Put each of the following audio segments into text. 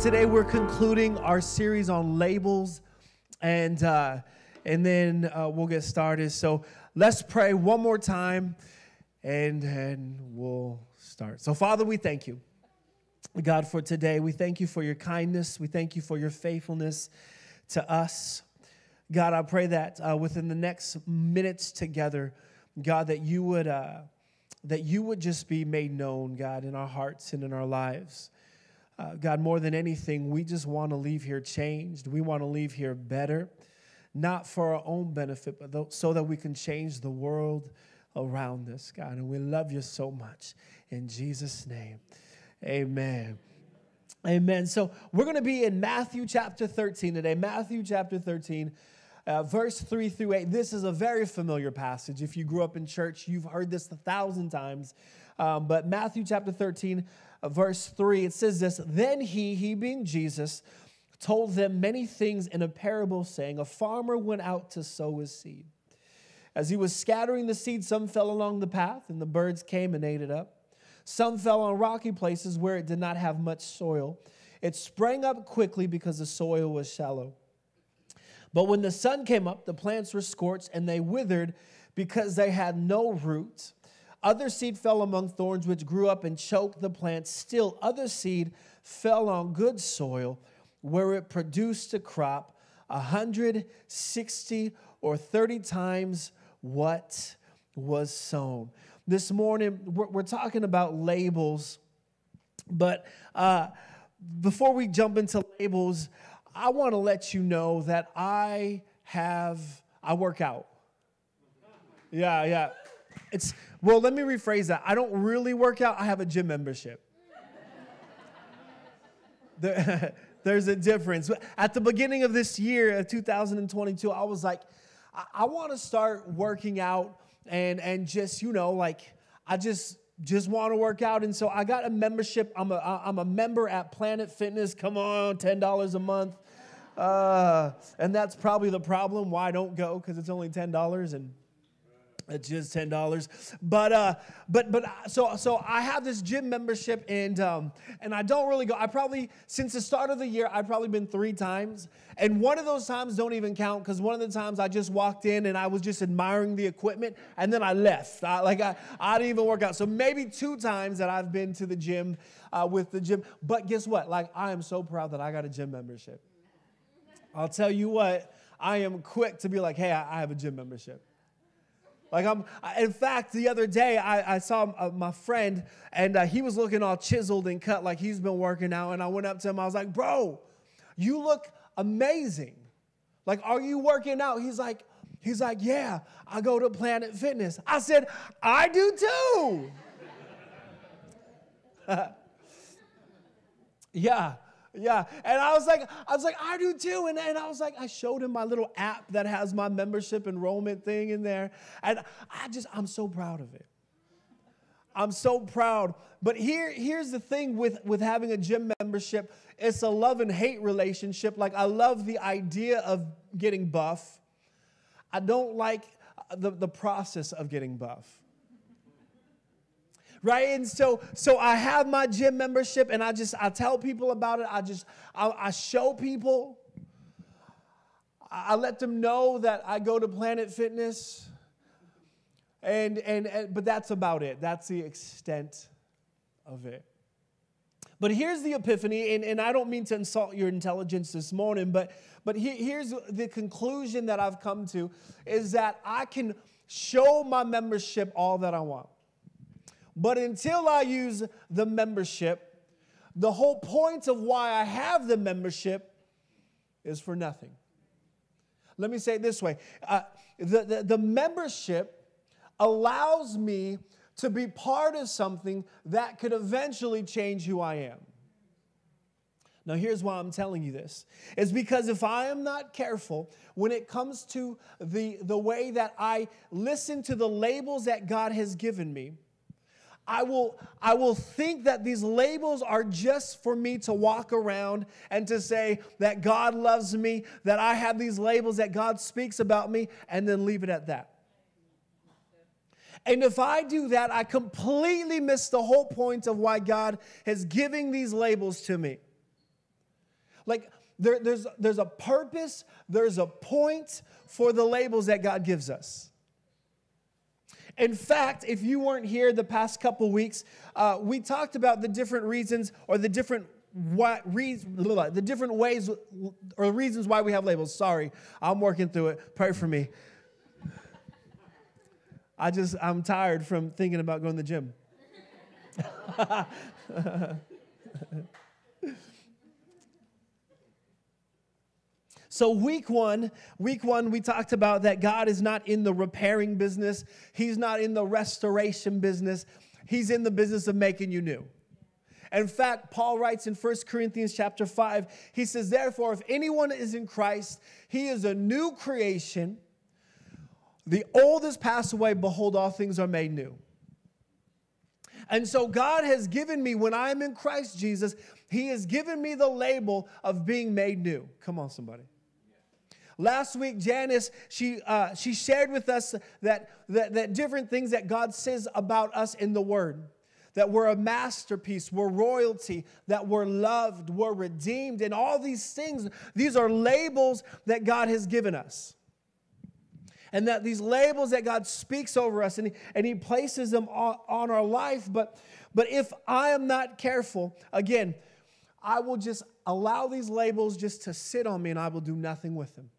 Today we're concluding our series on labels, and uh, and then uh, we'll get started. So let's pray one more time, and and we'll start. So Father, we thank you, God, for today. We thank you for your kindness. We thank you for your faithfulness to us. God, I pray that uh, within the next minutes together, God, that you would uh, that you would just be made known, God, in our hearts and in our lives. Uh, God, more than anything, we just want to leave here changed. We want to leave here better, not for our own benefit, but so that we can change the world around us, God. And we love you so much. In Jesus' name, amen. Amen. So we're going to be in Matthew chapter 13 today. Matthew chapter 13. Uh, verse 3 through 8. This is a very familiar passage. If you grew up in church, you've heard this a thousand times. Um, but Matthew chapter 13, uh, Uh, verse 3, it says this Then he, he being Jesus, told them many things in a parable, saying, A farmer went out to sow his seed. As he was scattering the seed, some fell along the path, and the birds came and ate it up. Some fell on rocky places where it did not have much soil. It sprang up quickly because the soil was shallow. But when the sun came up, the plants were scorched and they withered because they had no root. Other seed fell among thorns, which grew up and choked the plants. Still, other seed fell on good soil, where it produced a crop a hundred, sixty, or thirty times what was sown. This morning, we're, we're talking about labels, but uh, before we jump into labels, I want to let you know that I have, I work out. Yeah, yeah. It's well, let me rephrase that. I don't really work out, I have a gym membership. there, there's a difference. At the beginning of this year, of 2022, I was like, I, I want to start working out and and just, you know, like I just just want to work out. And so I got a membership. I'm a, I'm a member at Planet Fitness. Come on, $10 a month. Uh, and that's probably the problem why I don't go because it's only $10 and it's just ten dollars, but uh, but but uh, so so I have this gym membership and um, and I don't really go. I probably since the start of the year I've probably been three times, and one of those times don't even count because one of the times I just walked in and I was just admiring the equipment and then I left. I, like I I didn't even work out. So maybe two times that I've been to the gym uh, with the gym. But guess what? Like I am so proud that I got a gym membership. I'll tell you what. I am quick to be like, hey, I, I have a gym membership. Like I'm, in fact, the other day I, I saw uh, my friend and uh, he was looking all chiseled and cut like he's been working out. And I went up to him. I was like, "Bro, you look amazing. Like, are you working out?" He's like, "He's like, yeah, I go to Planet Fitness." I said, "I do too." yeah. Yeah. And I was like, I was like, I do too. And, and I was like, I showed him my little app that has my membership enrollment thing in there. And I just, I'm so proud of it. I'm so proud. But here, here's the thing with, with having a gym membership it's a love and hate relationship. Like, I love the idea of getting buff, I don't like the, the process of getting buff right? And so so i have my gym membership and i just i tell people about it. I just i, I show people. I, I let them know that i go to planet fitness. And, and and but that's about it. That's the extent of it. But here's the epiphany and, and i don't mean to insult your intelligence this morning but but he, here's the conclusion that i've come to is that i can show my membership all that i want but until I use the membership, the whole point of why I have the membership is for nothing. Let me say it this way uh, the, the, the membership allows me to be part of something that could eventually change who I am. Now, here's why I'm telling you this. Is because if I am not careful when it comes to the, the way that I listen to the labels that God has given me, I will, I will think that these labels are just for me to walk around and to say that God loves me, that I have these labels, that God speaks about me, and then leave it at that. And if I do that, I completely miss the whole point of why God is giving these labels to me. like there, there's, there's a purpose, there's a point for the labels that God gives us. In fact, if you weren't here the past couple weeks, uh, we talked about the different reasons or the different what the different ways or reasons why we have labels. Sorry, I'm working through it. Pray for me. I just I'm tired from thinking about going to the gym. So, week one, week one, we talked about that God is not in the repairing business, He's not in the restoration business, He's in the business of making you new. In fact, Paul writes in 1 Corinthians chapter 5, he says, Therefore, if anyone is in Christ, he is a new creation. The old has passed away, behold, all things are made new. And so God has given me, when I am in Christ Jesus, He has given me the label of being made new. Come on, somebody. Last week, Janice, she, uh, she shared with us that, that, that different things that God says about us in the Word that we're a masterpiece, we're royalty, that we're loved, we're redeemed, and all these things, these are labels that God has given us. And that these labels that God speaks over us and He, and he places them on, on our life. But, but if I am not careful, again, I will just allow these labels just to sit on me and I will do nothing with them.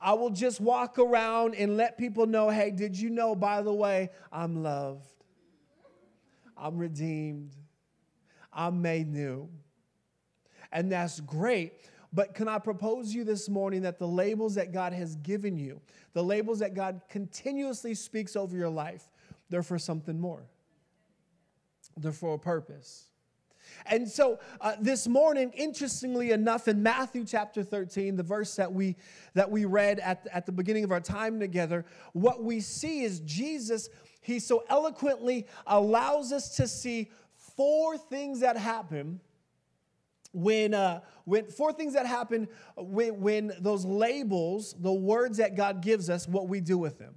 I will just walk around and let people know hey, did you know, by the way, I'm loved, I'm redeemed, I'm made new. And that's great. But can I propose you this morning that the labels that God has given you, the labels that God continuously speaks over your life, they're for something more. They're for a purpose. And so uh, this morning, interestingly enough, in Matthew chapter 13, the verse that we, that we read at, at the beginning of our time together, what we see is Jesus, he so eloquently allows us to see four things that happen when, uh, when four things that happen when, when those labels, the words that God gives us, what we do with them.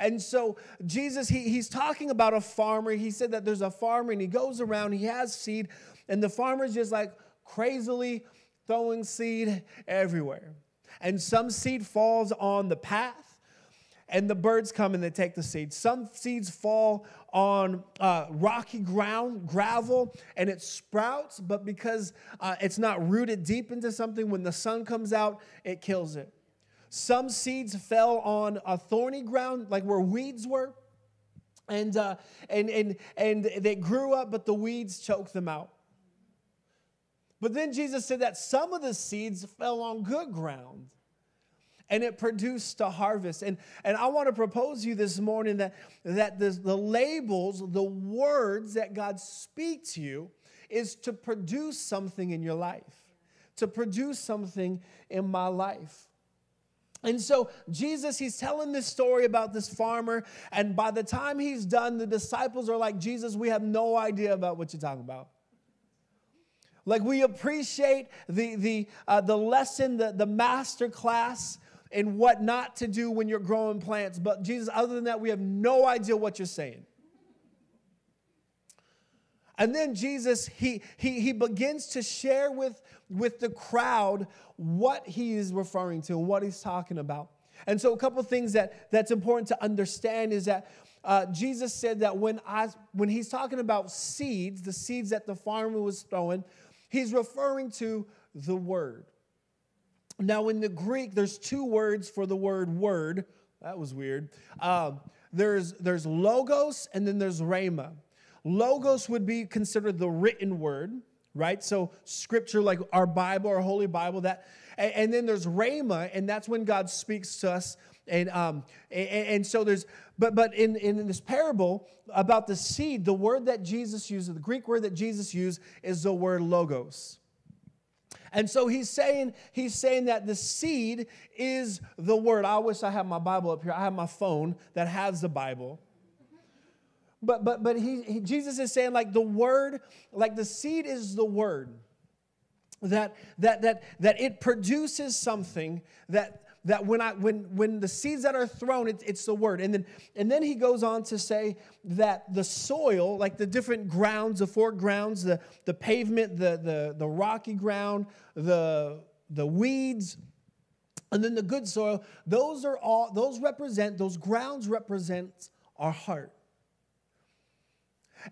And so Jesus, he, he's talking about a farmer. He said that there's a farmer and he goes around, he has seed, and the farmer's just like crazily throwing seed everywhere. And some seed falls on the path, and the birds come and they take the seed. Some seeds fall on uh, rocky ground, gravel, and it sprouts, but because uh, it's not rooted deep into something, when the sun comes out, it kills it. Some seeds fell on a thorny ground, like where weeds were. And, uh, and, and, and they grew up, but the weeds choked them out. But then Jesus said that some of the seeds fell on good ground and it produced a harvest. And, and I want to propose to you this morning that, that the, the labels, the words that God speaks to you, is to produce something in your life, to produce something in my life. And so Jesus, he's telling this story about this farmer. And by the time he's done, the disciples are like, Jesus, we have no idea about what you're talking about. Like we appreciate the, the, uh, the lesson, the, the master class in what not to do when you're growing plants. But Jesus, other than that, we have no idea what you're saying. And then Jesus, he, he, he begins to share with, with the crowd what he is referring to and what he's talking about. And so, a couple things that, that's important to understand is that uh, Jesus said that when, I, when he's talking about seeds, the seeds that the farmer was throwing, he's referring to the word. Now, in the Greek, there's two words for the word word. That was weird. Um, there's, there's logos and then there's rhema. Logos would be considered the written word, right? So scripture like our Bible, our Holy Bible, that, and, and then there's Rhema, and that's when God speaks to us. And, um, and, and so there's, but, but in, in this parable about the seed, the word that Jesus used, the Greek word that Jesus used is the word logos. And so he's saying, he's saying that the seed is the word. I wish I had my Bible up here. I have my phone that has the Bible. But but but he, he, Jesus is saying like the word, like the seed is the word. That that that that it produces something that that when I when when the seeds that are thrown, it, it's the word. And then and then he goes on to say that the soil, like the different grounds, the four grounds, the the pavement, the the the rocky ground, the the weeds, and then the good soil, those are all those represent, those grounds represent our heart.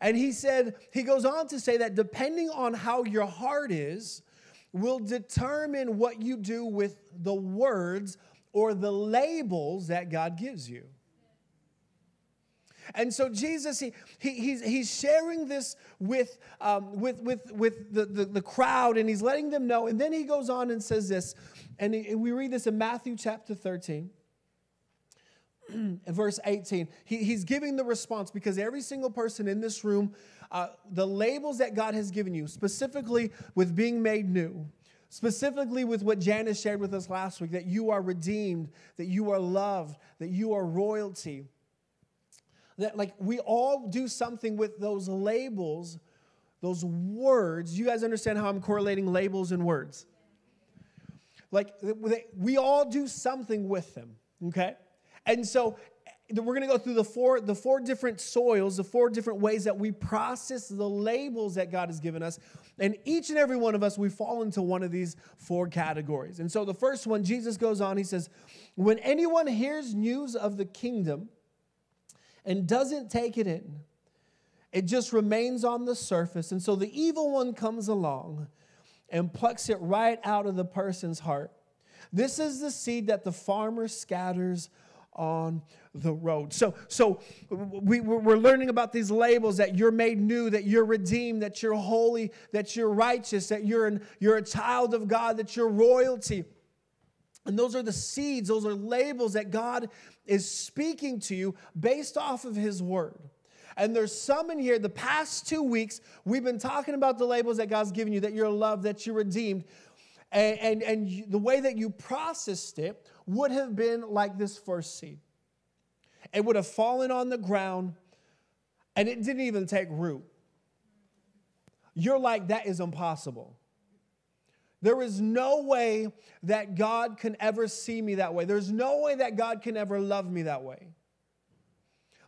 And he said, he goes on to say that depending on how your heart is, will determine what you do with the words or the labels that God gives you. And so Jesus, he, he, he's, he's sharing this with, um, with, with, with the, the, the, crowd and he's letting them know. And then he goes on and says this, and, he, and we read this in Matthew chapter 13. verse 18, he, he's giving the response because every single person in this room, uh, the labels that God has given you, specifically with being made new, specifically with what Janice shared with us last week, that you are redeemed, that you are loved, that you are royalty. That, like, we all do something with those labels, those words. You guys understand how I'm correlating labels and words? Like, we all do something with them, okay? And so eh, we're going to go through the four the four different soils the four different ways that we process the labels that god has given us. And each and every one of us we fall into one of these four categories. And so the first one jesus goes on he says when anyone hears news of the kingdom and doesn't take it in it just remains on the surface. And so the evil one comes along and plucks it right out of the person's heart. This is the seed that the farmer scatters on the road. So, so we, we're learning about these labels that you're made new, that you're redeemed, that you're holy, that you're righteous, that you're, an, you're a child of God, that you're royalty. And those are the seeds, those are labels that God is speaking to you based off of His word. And there's some in here, the past two weeks, we've been talking about the labels that God's given you, that you're loved, that you're redeemed. And, and, and the way that you processed it would have been like this first seed. It would have fallen on the ground and it didn't even take root. You're like, that is impossible. There is no way that God can ever see me that way. There's no way that God can ever love me that way.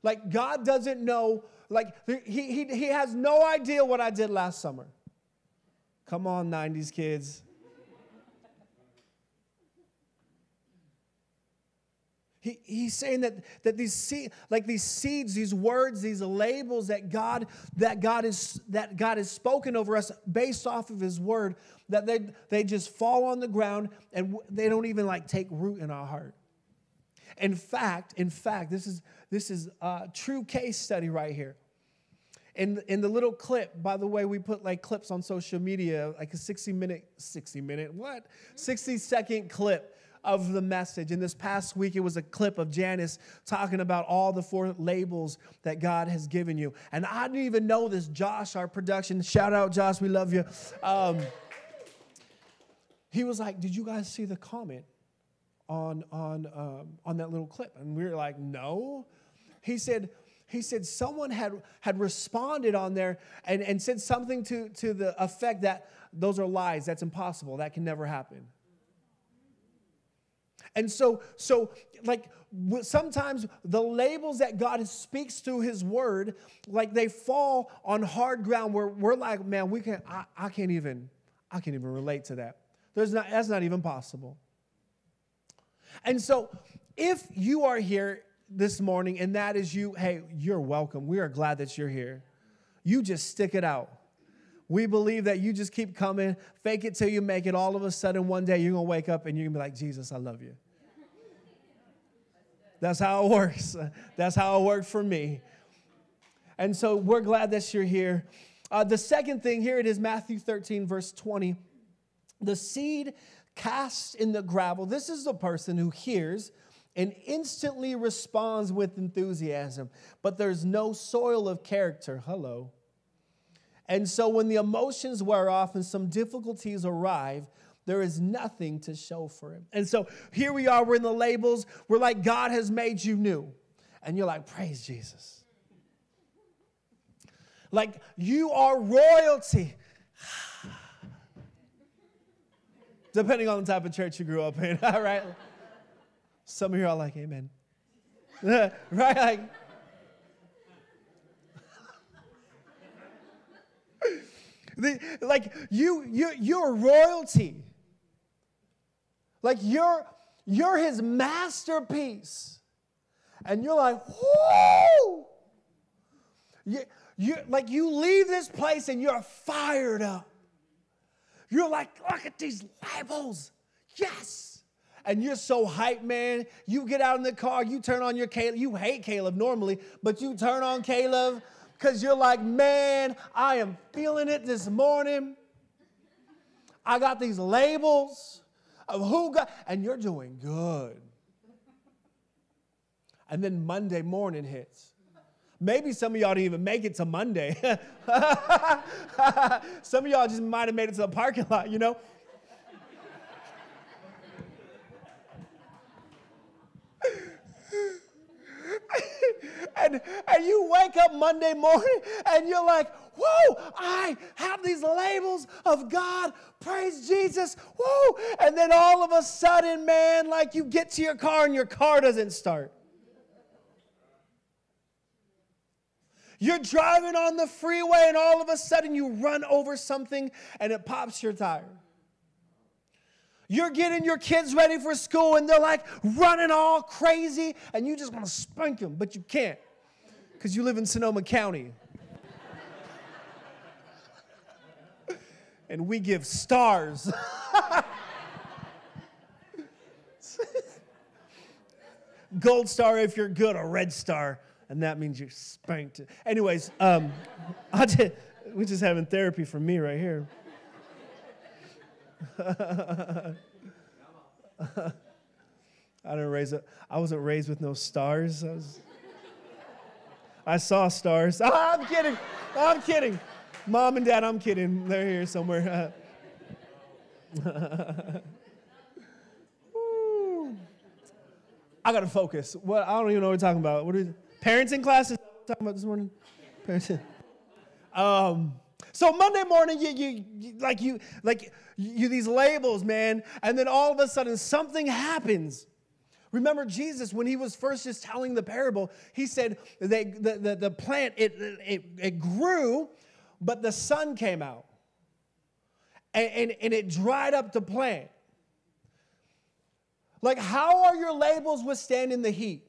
Like, God doesn't know, like, he, he, he has no idea what I did last summer. Come on, 90s kids. He, he's saying that, that these seed, like these seeds, these words, these labels that God that God is that God has spoken over us based off of His word, that they they just fall on the ground and they don't even like take root in our heart. In fact, in fact, this is this is a true case study right here. In, in the little clip, by the way, we put like clips on social media, like a 60 minute, 60 minute, what? 60 second clip of the message. And this past week, it was a clip of Janice talking about all the four labels that God has given you. And I didn't even know this. Josh, our production, shout out, Josh, we love you. Um, he was like, Did you guys see the comment on, on, um, on that little clip? And we were like, No. He said, he said someone had, had responded on there and, and said something to, to the effect that those are lies, that's impossible, that can never happen. And so, so like sometimes the labels that God speaks through His Word, like they fall on hard ground where we're like, man, we can I, I can't even, I can't even relate to that. There's not, that's not even possible. And so, if you are here this morning and that is you, hey, you're welcome. We are glad that you're here. You just stick it out. We believe that you just keep coming, fake it till you make it. All of a sudden, one day you're gonna wake up and you're gonna be like, Jesus, I love you. That's how it works. That's how it worked for me. And so we're glad that you're here. Uh, the second thing, here it is Matthew 13, verse 20. The seed cast in the gravel. This is the person who hears and instantly responds with enthusiasm, but there's no soil of character. Hello. And so when the emotions wear off and some difficulties arrive, there is nothing to show for it. And so here we are, we're in the labels. We're like, God has made you new. And you're like, praise Jesus. Like, you are royalty. Depending on the type of church you grew up in, all right? Some of you are like, Amen. right? Like, like you, you, you're royalty. Like you're, you're his masterpiece. And you're like, whoo! You, you, like you leave this place and you're fired up. You're like, look at these labels. Yes. And you're so hyped, man. You get out in the car, you turn on your K-LOVE. You hate K-LOVE normally, but you turn on K-LOVE because you're like, man, I am feeling it this morning. I got these labels of who got, and you're doing good. And then Monday morning hits. Maybe some of y'all didn't even make it to Monday. some of y'all just might have made it to the parking lot, you know? And, and you wake up Monday morning and you're like, whoa, I have these labels of God. Praise Jesus. Whoa. And then all of a sudden, man, like you get to your car and your car doesn't start. You're driving on the freeway and all of a sudden you run over something and it pops your tire. You're getting your kids ready for school and they're like running all crazy and you just want to spank them, but you can't because you live in Sonoma County. and we give stars. Gold star if you're good, a red star and that means you're spanked. Anyways, um, I did, we're just having therapy for me right here. I didn't raise up. I wasn't raised with no stars. I, was, I saw stars. Oh, I'm kidding. I'm kidding. Mom and dad, I'm kidding. They're here somewhere. I gotta focus. What I don't even know what we're talking about. What is Parenting classes talking about this morning? Parenting. Um, so Monday morning, you, you, you, like you like you these labels, man, and then all of a sudden something happens. Remember Jesus when he was first just telling the parable, he said they, the, the, the plant it, it, it grew, but the sun came out. And, and, and it dried up the plant. Like, how are your labels withstanding the heat?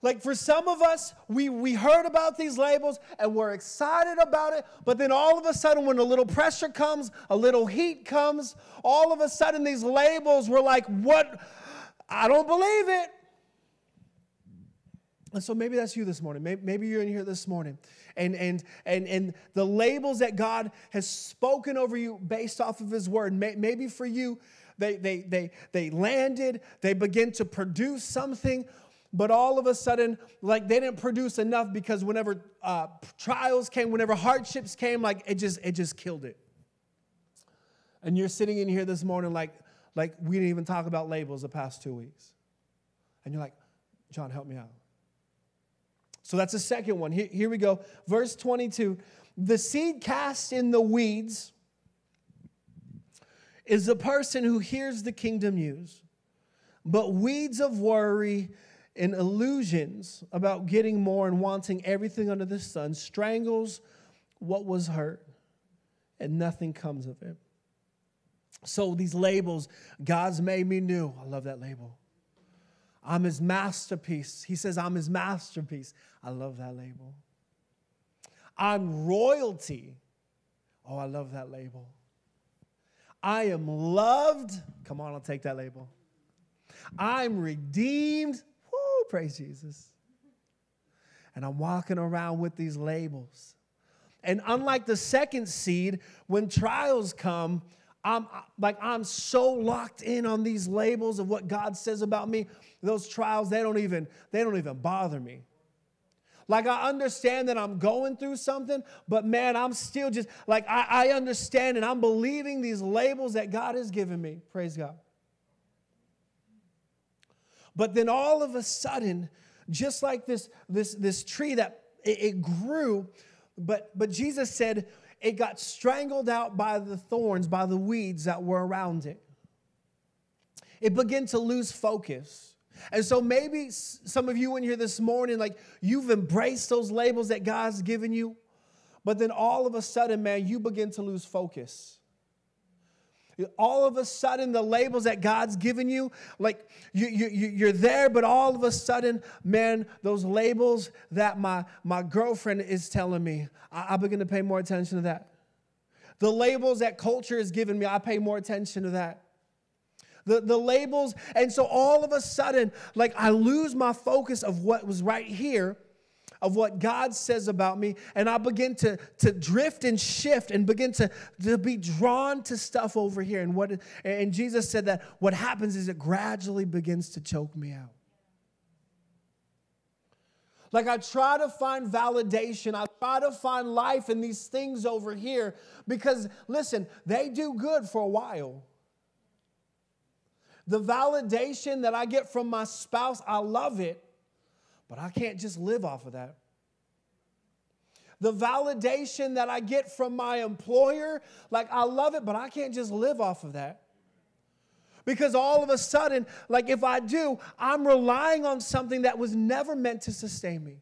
Like for some of us, we, we heard about these labels and we're excited about it, but then all of a sudden, when a little pressure comes, a little heat comes, all of a sudden these labels were like, what? I don't believe it. And so maybe that's you this morning. Maybe, you're in here this morning. And, and, and, and the labels that God has spoken over you based off of His word, maybe for you, they, they, they, they landed, they begin to produce something but all of a sudden, like they didn't produce enough because whenever uh, trials came, whenever hardships came, like it just it just killed it. And you're sitting in here this morning like like we didn't even talk about labels the past two weeks, and you're like, John, help me out. So that's the second one. Here, here we go. Verse 22 The seed cast in the weeds is the person who hears the kingdom news, but weeds of worry and illusions about getting more and wanting everything under the sun strangles what was hurt, and nothing comes of it. So, these labels, God's made me new. I love that label. I'm his masterpiece. He says, I'm his masterpiece. I love that label. I'm royalty. Oh, I love that label. I am loved. Come on, I'll take that label. I'm redeemed. Praise Jesus. And I'm walking around with these labels. And unlike the second seed, when trials come, I'm like I'm so locked in on these labels of what God says about me. Those trials, they don't even they don't even bother me. Like I understand that I'm going through something, but man, I'm still just like I, I understand and I'm believing these labels that God has given me. Praise God. But then all of a sudden, just like this, this, this tree that it, it grew, but, but Jesus said it got strangled out by the thorns, by the weeds that were around it. it began to lose focus. And so maybe some of you in here this morning, like you've embraced those labels that God's given you, but then all of a sudden, man, you begin to lose focus all of a sudden the labels that god's given you like you, you, you're there but all of a sudden man those labels that my, my girlfriend is telling me I, I begin to pay more attention to that the labels that culture has given me i pay more attention to that the, the labels. And so all of a sudden, like I lose my focus of what was right here of what God says about me, and I begin to, to drift and shift and begin to, to be drawn to stuff over here. And what and Jesus said that what happens is it gradually begins to choke me out. Like I try to find validation, I try to find life in these things over here because listen, they do good for a while. The validation that I get from my spouse, I love it, but I can't just live off of that. The validation that I get from my employer, like I love it, but I can't just live off of that. Because all of a sudden, like if I do, I'm relying on something that was never meant to sustain me.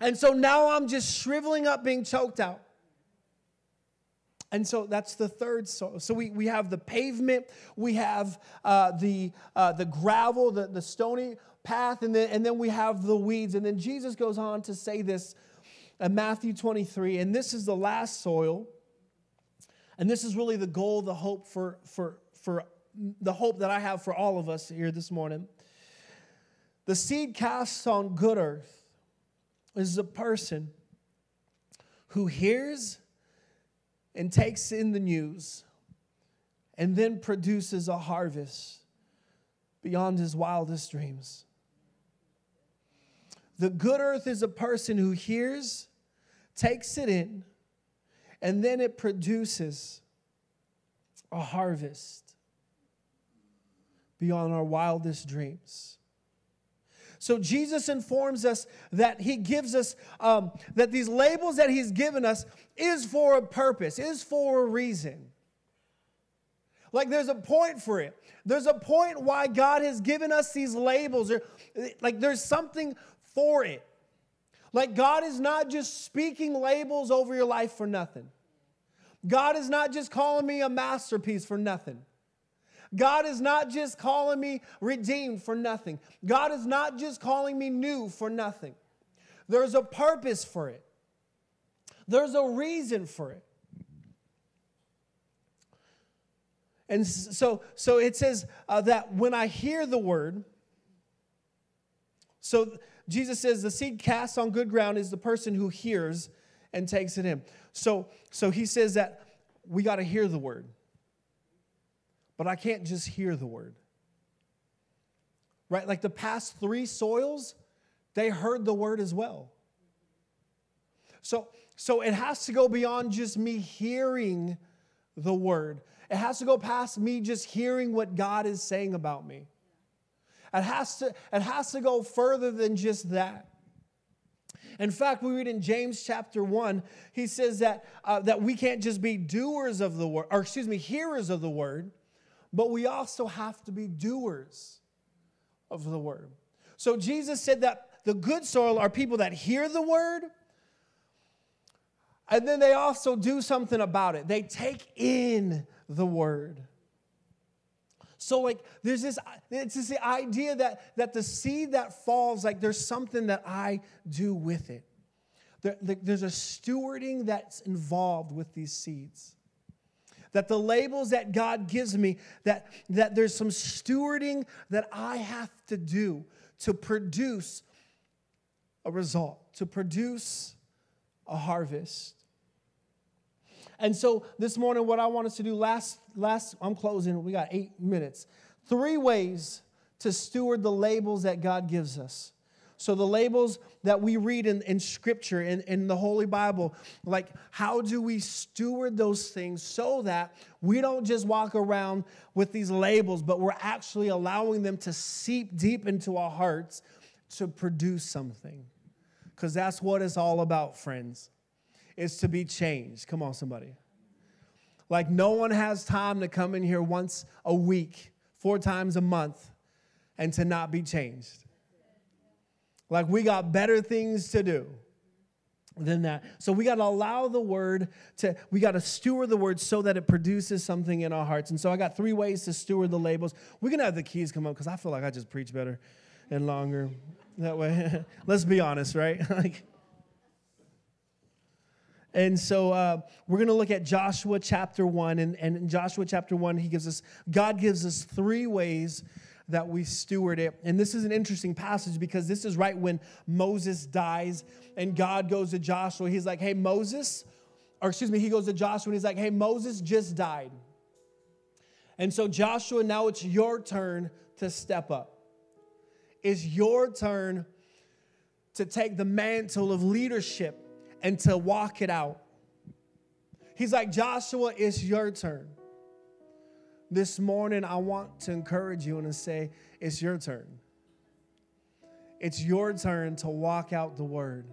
And so now I'm just shriveling up, being choked out. And so that's the third. So we, we have the pavement, we have uh, the, uh, the gravel, the, the stony path, and then, and then we have the weeds. And then Jesus goes on to say this in Matthew 23, and this is the last soil. And this is really the goal, the hope for, for, for the hope that I have for all of us here this morning. The seed cast on good earth is a person who hears and takes in the news and then produces a harvest beyond his wildest dreams. The good earth is a person who hears, takes it in, and then it produces a harvest beyond our wildest dreams. So Jesus informs us that he gives us, um, that these labels that he's given us is for a purpose, is for a reason. Like there's a point for it. There's a point why God has given us these labels. Or, like there's something for it. Like God is not just speaking labels over your life for nothing. God is not just calling me a masterpiece for nothing. God is not just calling me redeemed for nothing. God is not just calling me new for nothing. There's a purpose for it, there's a reason for it. And so, so it says uh, that when I hear the word, so Jesus says the seed cast on good ground is the person who hears and takes it in. So, so he says that we got to hear the word. But I can't just hear the word. Right? Like the past three soils, they heard the word as well. So, so it has to go beyond just me hearing the word. It has to go past me just hearing what God is saying about me. It has to, it has to go further than just that. In fact, we read in James chapter 1, he says that, uh, that we can't just be doers of the word, or excuse me, hearers of the word, but we also have to be doers of the word. So Jesus said that the good soil are people that hear the word and then they also do something about it. They take in the word. So like there's this it's this idea that that the seed that falls like there's something that I do with it. There, there's a stewarding that's involved with these seeds that the labels that God gives me, that, that there's some stewarding that I have to do to produce a result, to produce a harvest. And so this morning, what I want us to do last, last, I'm closing, we got eight minutes. Three ways to steward the labels that God gives us. So, the labels that we read in, in Scripture, in, in the Holy Bible, like how do we steward those things so that we don't just walk around with these labels, but we're actually allowing them to seep deep into our hearts to produce something? Because that's what it's all about, friends, is to be changed. Come on, somebody. Like, no one has time to come in here once a week four times a month and to not be changed. Like we got better things to do than that. So we got to allow the word to, we got to steward the word so that it produces something in our hearts. And so I got three ways to steward the labels. We're going to have the keys come up because I feel like I just preach better and longer that way. Let's be honest, right? like, and so uh, we're going to look at Joshua chapter 1. And, and in Joshua chapter 1, he gives us, God gives us three ways that we steward it. And this is an interesting passage because this is right when Moses dies and God goes to Joshua. He's like, hey, Moses, or excuse me, he goes to Joshua and he's like, hey, Moses just died. And so, Joshua, now it's your turn to step up. It's your turn to take the mantle of leadership and to walk it out. He's like, Joshua, it's your turn. This morning, I want to encourage you and to say, it's your turn. It's your turn to walk out the word.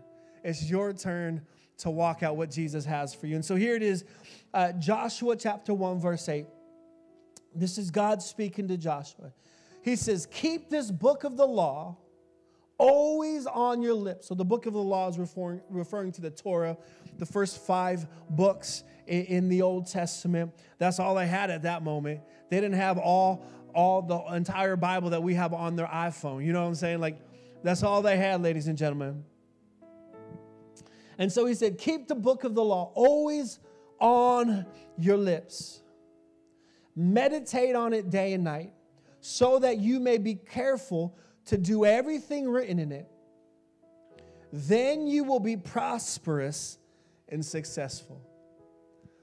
It's your turn to walk out what Jesus has for you. And so here it is uh, Joshua chapter 1, verse 8. This is God speaking to Joshua. He says, Keep this book of the law always on your lips. So the book of the law is referring, referring to the Torah, the first five books in, in the Old Testament. That's all they had at that moment. They didn't have all, all the entire Bible that we have on their iPhone. You know what I'm saying? Like, that's all they had, ladies and gentlemen. And so he said, Keep the book of the law always on your lips. Meditate on it day and night, so that you may be careful to do everything written in it. Then you will be prosperous and successful.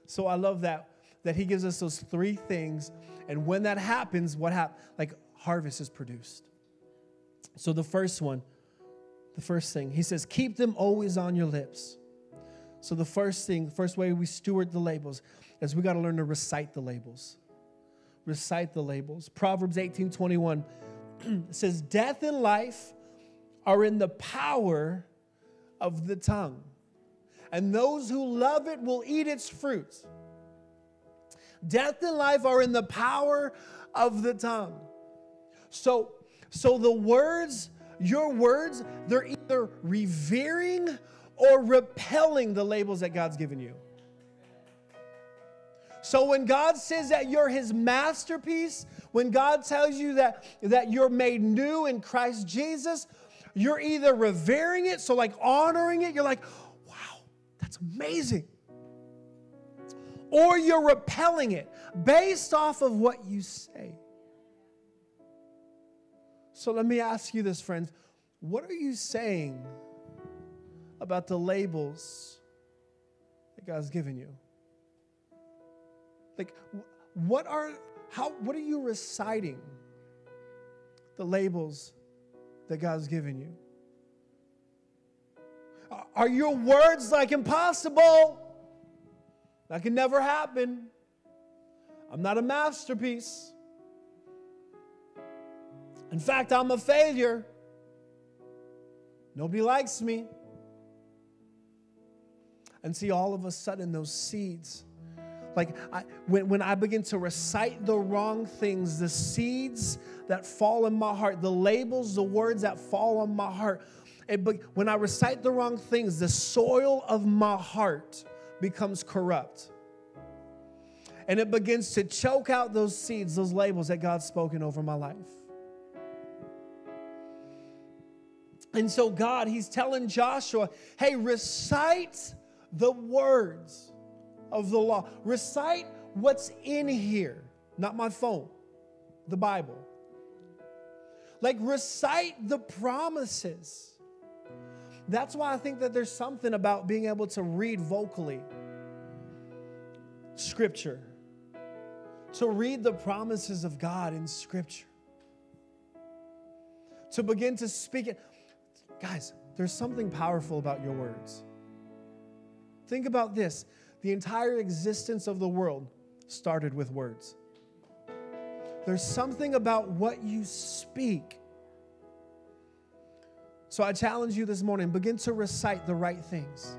So I love that that he gives us those three things and when that happens, what happens? Like harvest is produced. So the first one, the first thing, he says, keep them always on your lips. So the first thing, the first way we steward the labels is we got to learn to recite the labels. Recite the labels. Proverbs 18 21 says, Death and life are in the power of the tongue, and those who love it will eat its fruits. Death and life are in the power of the tongue. So, so the words, your words, they're either revering or repelling the labels that God's given you. So when God says that you're his masterpiece, when God tells you that, that you're made new in Christ Jesus, you're either revering it, so like honoring it, you're like, wow, that's amazing or you're repelling it based off of what you say. So let me ask you this, friends. What are you saying about the labels that God's given you? Like, what are, how, what are you reciting? The labels that God's given you? Are your words like impossible? That can never happen. I'm not a masterpiece. In fact, I'm a failure. Nobody likes me. And see, all of a sudden, those seeds, like I, when, when I begin to recite the wrong things, the seeds that fall in my heart, the labels, the words that fall on my heart, it, when I recite the wrong things, the soil of my heart becomes corrupt. And it begins to choke out those seeds, those labels that God's spoken over my life. And so, God, He's telling Joshua, hey, recite the words of the law. Recite what's in here, not my phone, the Bible. Like, recite the promises. That's why I think that there's something about being able to read vocally scripture, to read the promises of God in scripture, to begin to speak it. Guys, there's something powerful about your words. Think about this the entire existence of the world started with words. There's something about what you speak so I challenge you this morning begin to recite the right things.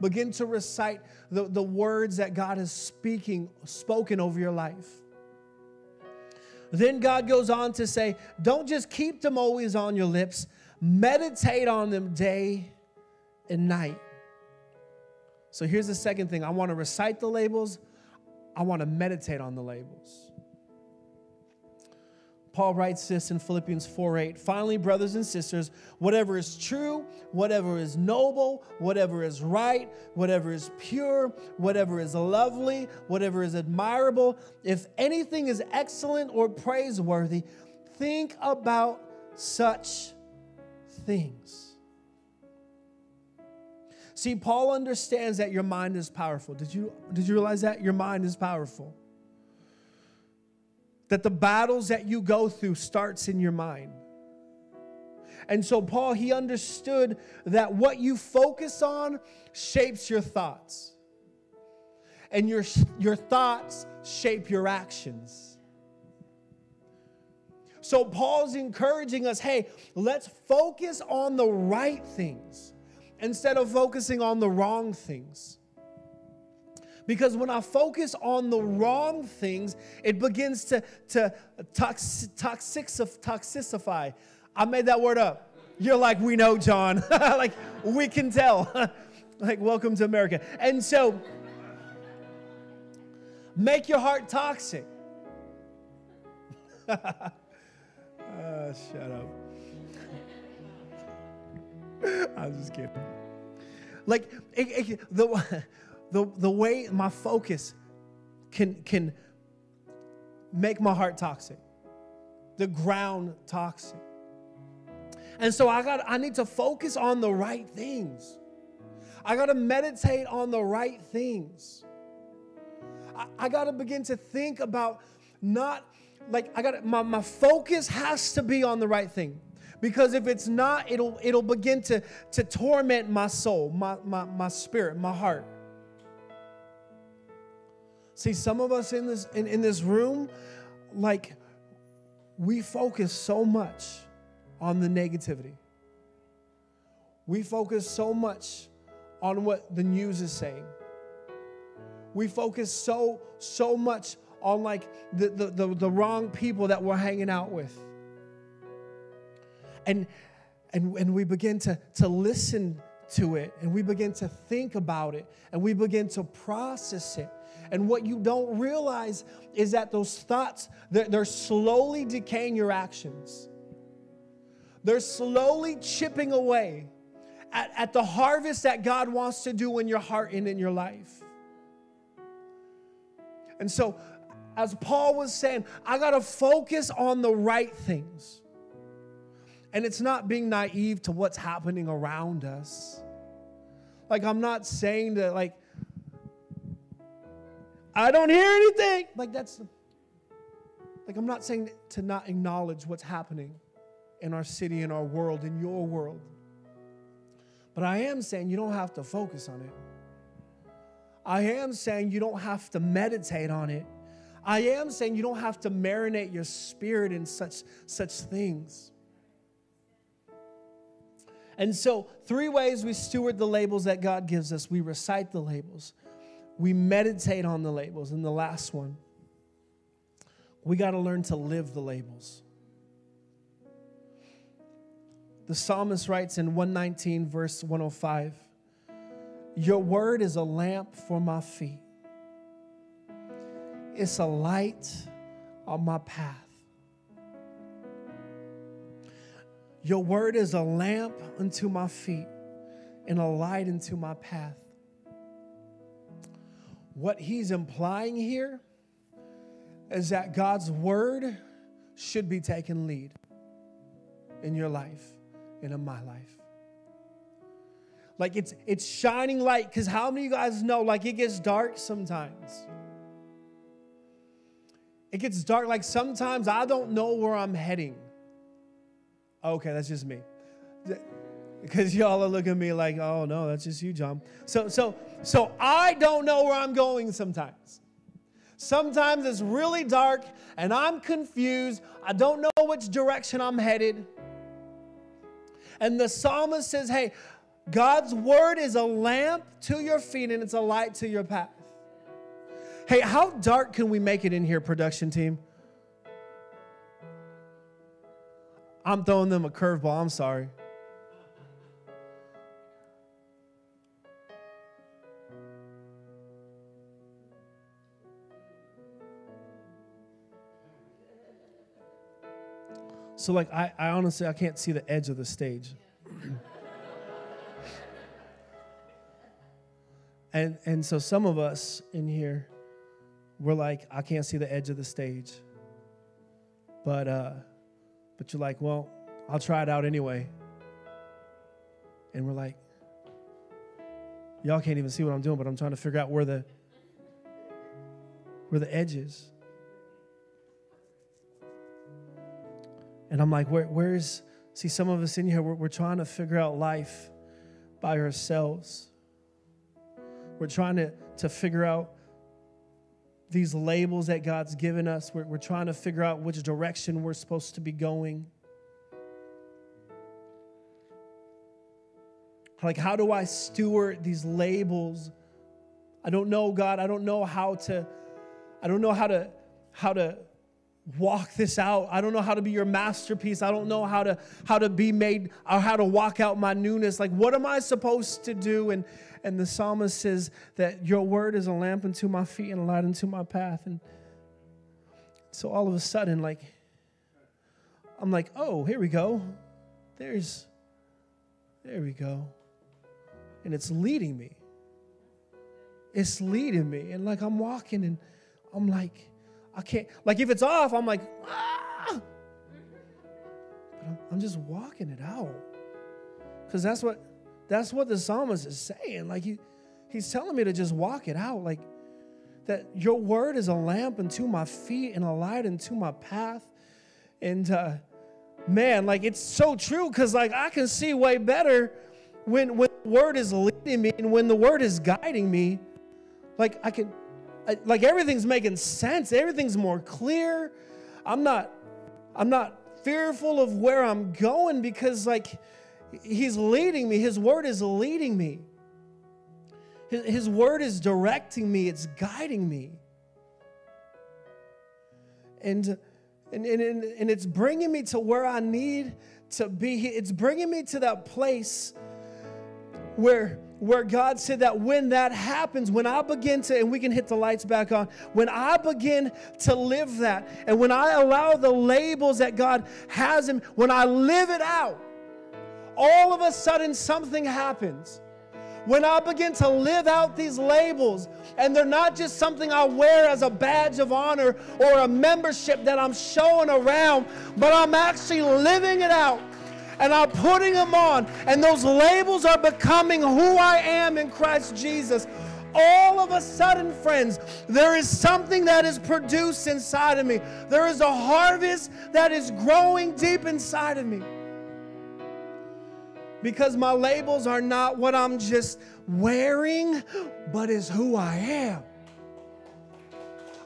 Begin to recite the, the words that God is speaking, spoken over your life. Then God goes on to say, don't just keep them always on your lips, meditate on them day and night. So here's the second thing I want to recite the labels, I want to meditate on the labels. Paul writes this in Philippians 4 8. Finally, brothers and sisters, whatever is true, whatever is noble, whatever is right, whatever is pure, whatever is lovely, whatever is admirable, if anything is excellent or praiseworthy, think about such things. See, Paul understands that your mind is powerful. Did you, did you realize that? Your mind is powerful that the battles that you go through starts in your mind. And so Paul he understood that what you focus on shapes your thoughts. And your your thoughts shape your actions. So Paul's encouraging us, hey, let's focus on the right things instead of focusing on the wrong things. Because when I focus on the wrong things, it begins to, to tox, toxicify. I made that word up. You're like, we know, John. like, we can tell. like, welcome to America. And so, make your heart toxic. uh, shut up. I'm just kidding. Like, it, it, the the, the way my focus can, can make my heart toxic, the ground toxic. And so I got I need to focus on the right things. I got to meditate on the right things. I, I got to begin to think about not like I got my, my focus has to be on the right thing. Because if it's not, it'll it'll begin to, to torment my soul, my, my, my spirit, my heart. See, some of us in this in, in this room, like we focus so much on the negativity. We focus so much on what the news is saying. We focus so, so much on like the, the, the, the wrong people that we're hanging out with. And and, and we begin to, to listen to it and we begin to think about it and we begin to process it and what you don't realize is that those thoughts, they're, they're slowly decaying your actions. They're slowly chipping away at, at the harvest that God wants to do in your heart and in your life. And so, as Paul was saying, I got to focus on the right things. And it's not being naive to what's happening around us. Like, I'm not saying that, like, I don't hear anything. Like that's like I'm not saying to not acknowledge what's happening in our city, in our world, in your world. But I am saying you don't have to focus on it. I am saying you don't have to meditate on it. I am saying you don't have to marinate your spirit in such such things. And so, three ways we steward the labels that God gives us. We recite the labels we meditate on the labels. And the last one, we got to learn to live the labels. The psalmist writes in 119, verse 105 Your word is a lamp for my feet, it's a light on my path. Your word is a lamp unto my feet and a light unto my path. What he's implying here is that God's word should be taking lead in your life and in my life. Like it's it's shining light because how many of you guys know like it gets dark sometimes? It gets dark like sometimes I don't know where I'm heading. Okay, that's just me. Because y'all are looking at me like, oh no, that's just you, John. So, so, so I don't know where I'm going sometimes. Sometimes it's really dark and I'm confused. I don't know which direction I'm headed. And the psalmist says, hey, God's word is a lamp to your feet and it's a light to your path. Hey, how dark can we make it in here, production team? I'm throwing them a curveball. I'm sorry. So like I, I honestly I can't see the edge of the stage. and and so some of us in here, we're like, I can't see the edge of the stage. But uh but you're like, well, I'll try it out anyway. And we're like, y'all can't even see what I'm doing, but I'm trying to figure out where the where the edge is. And I'm like, where, where's, see, some of us in here, we're, we're trying to figure out life by ourselves. We're trying to, to figure out these labels that God's given us. We're, we're trying to figure out which direction we're supposed to be going. Like, how do I steward these labels? I don't know, God. I don't know how to, I don't know how to, how to walk this out. I don't know how to be your masterpiece. I don't know how to how to be made or how to walk out my newness. Like what am I supposed to do? And and the psalmist says that your word is a lamp unto my feet and a light unto my path. And so all of a sudden, like I'm like, oh, here we go. There's there we go. And it's leading me. It's leading me. And like I'm walking and I'm like, I can't, like if it's off, I'm like, ah! But I'm, I'm just walking it out. Because that's what that's what the psalmist is saying. Like he, he's telling me to just walk it out. Like that your word is a lamp unto my feet and a light unto my path. And uh, man, like it's so true because like I can see way better when when the word is leading me and when the word is guiding me. Like I can like everything's making sense. Everything's more clear. I'm not I'm not fearful of where I'm going because like he's leading me. His word is leading me. His, his word is directing me. It's guiding me. And and, and, and it's bringing me to where I need to be. It's bringing me to that place where where God said that when that happens, when I begin to, and we can hit the lights back on, when I begin to live that, and when I allow the labels that God has in, when I live it out, all of a sudden something happens. When I begin to live out these labels, and they're not just something I wear as a badge of honor or a membership that I'm showing around, but I'm actually living it out and I'm putting them on, and those labels are becoming who I am in Christ Jesus all of a sudden, friends, there is something that is produced inside of me. There is a harvest that is growing deep inside of me. Because my labels are not what I'm just wearing, but is who I am.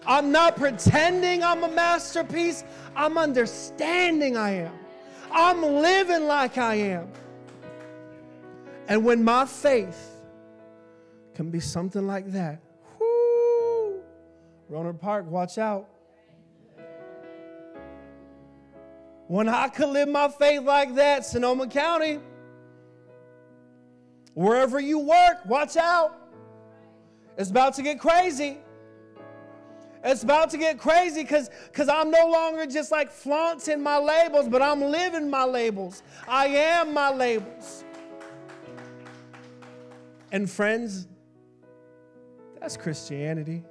I'm not pretending I'm a masterpiece, I'm understanding I am. I'm living like I am. And when my faith can be something like that, whoo, Rohnert Park, watch out. When I could live my faith like that, Sonoma County, wherever you work, watch out. It's about to get crazy. It's about to get crazy because because I'm no longer just like flaunting my labels, but I'm living my labels. I am my labels. And friends, that's Christianity.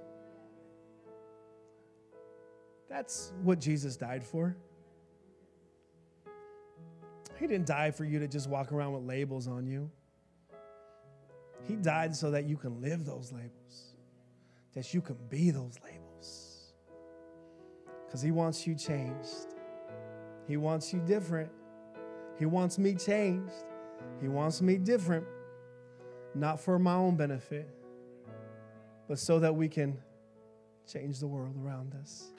That's what Jesus died for. He didn't die for you to just walk around with labels on you. He died so that you can live those labels, that you can be those labels because He wants you changed. He wants you different. He wants me changed. He wants me different, not for my own benefit, but so that we can change the world around us.